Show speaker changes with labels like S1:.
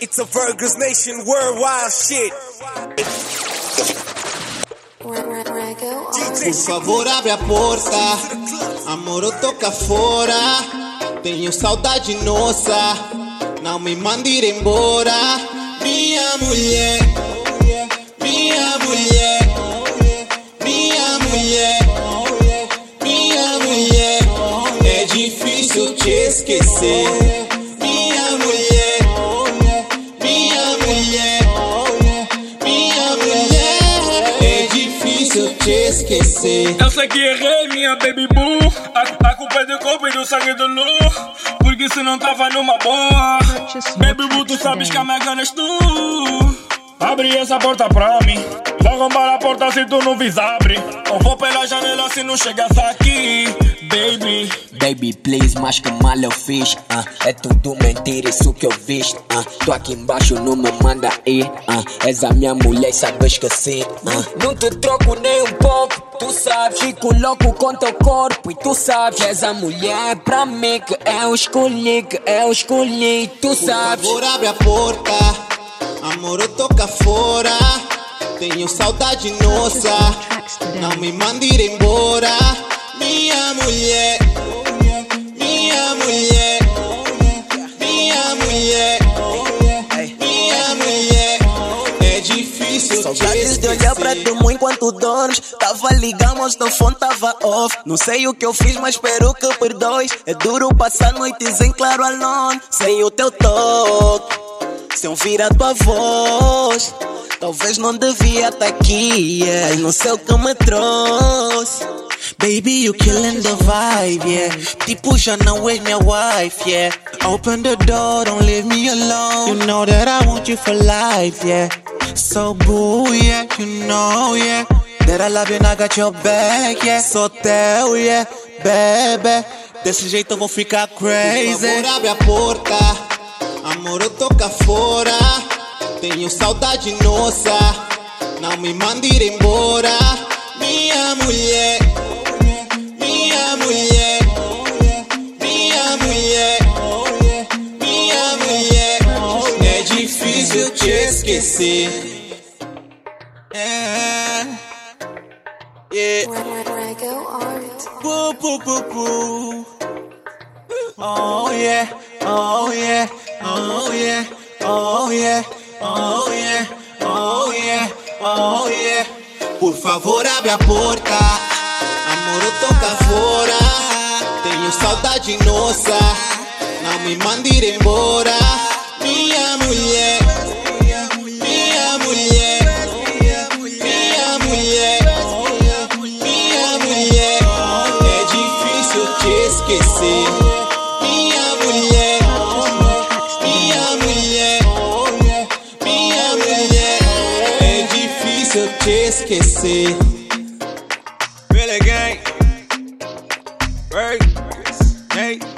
S1: It's a Virgus Nation worldwide shit.
S2: Por favor, abre a porta. Amor, eu toca fora. Tenho saudade nossa. Não me mande ir embora. Minha mulher, minha mulher, minha mulher, minha mulher. É difícil te esquecer. Te esquecer.
S3: Eu sei que errei, minha baby boo. A, a culpa é do corpo e do sangue do Lu. Porque se não tava numa boa. Baby boo, tu sabes que a minha gana és tu. Abre essa porta pra mim. Vou arrombar a porta se tu não vis abre. Ou vou pela janela se não chegas aqui, baby.
S4: Baby, please, mas que mal eu fiz. ah. é tudo mentira, isso que eu fiz. ah. tô aqui embaixo, não me manda ir. ah. és a minha mulher, sabes que sim. ah. não te troco nem um pouco, tu sabes. Fico louco com teu corpo e tu sabes. És a mulher pra mim que eu escolhi, que eu escolhi, tu
S2: Por
S4: sabes.
S2: favor, abre a porta. Amor, eu toca fora. Tenho saudade nossa. Não me mande ir embora. Minha mulher,
S5: Saudades de olhar pra tu enquanto dormes Tava ligado, mas teu fone tava off Não sei o que eu fiz, mas espero que perdoes É duro passar noites em claro alone Sem o teu toque Sem ouvir a tua voz Talvez não devia estar aqui, yeah. Mas não sei o que me trouxe Baby, you killing the vibe, yeah. Tipo, já não és minha wife, yeah. Open the door, don't leave me alone. You know that I want you for life, yeah. So boo, yeah, you know, yeah. That I love you and I got your back, yeah. So tell, yeah, baby. Desse jeito eu vou ficar
S2: Por
S5: crazy.
S2: favor, abre a porta. Amor, eu toca fora. Tenho saudade nossa. Não me mande ir embora. Minha mulher, esquecer. É. Yeah. Boo, boo, boo, boo. Oh yeah, oh yeah, oh yeah, oh yeah, oh yeah, oh yeah, oh yeah. Por favor, abre a porta. Amor, eu toca fora. Tenho saudade nossa. Difícil te esquecer.
S1: Really gang. Right? Hey.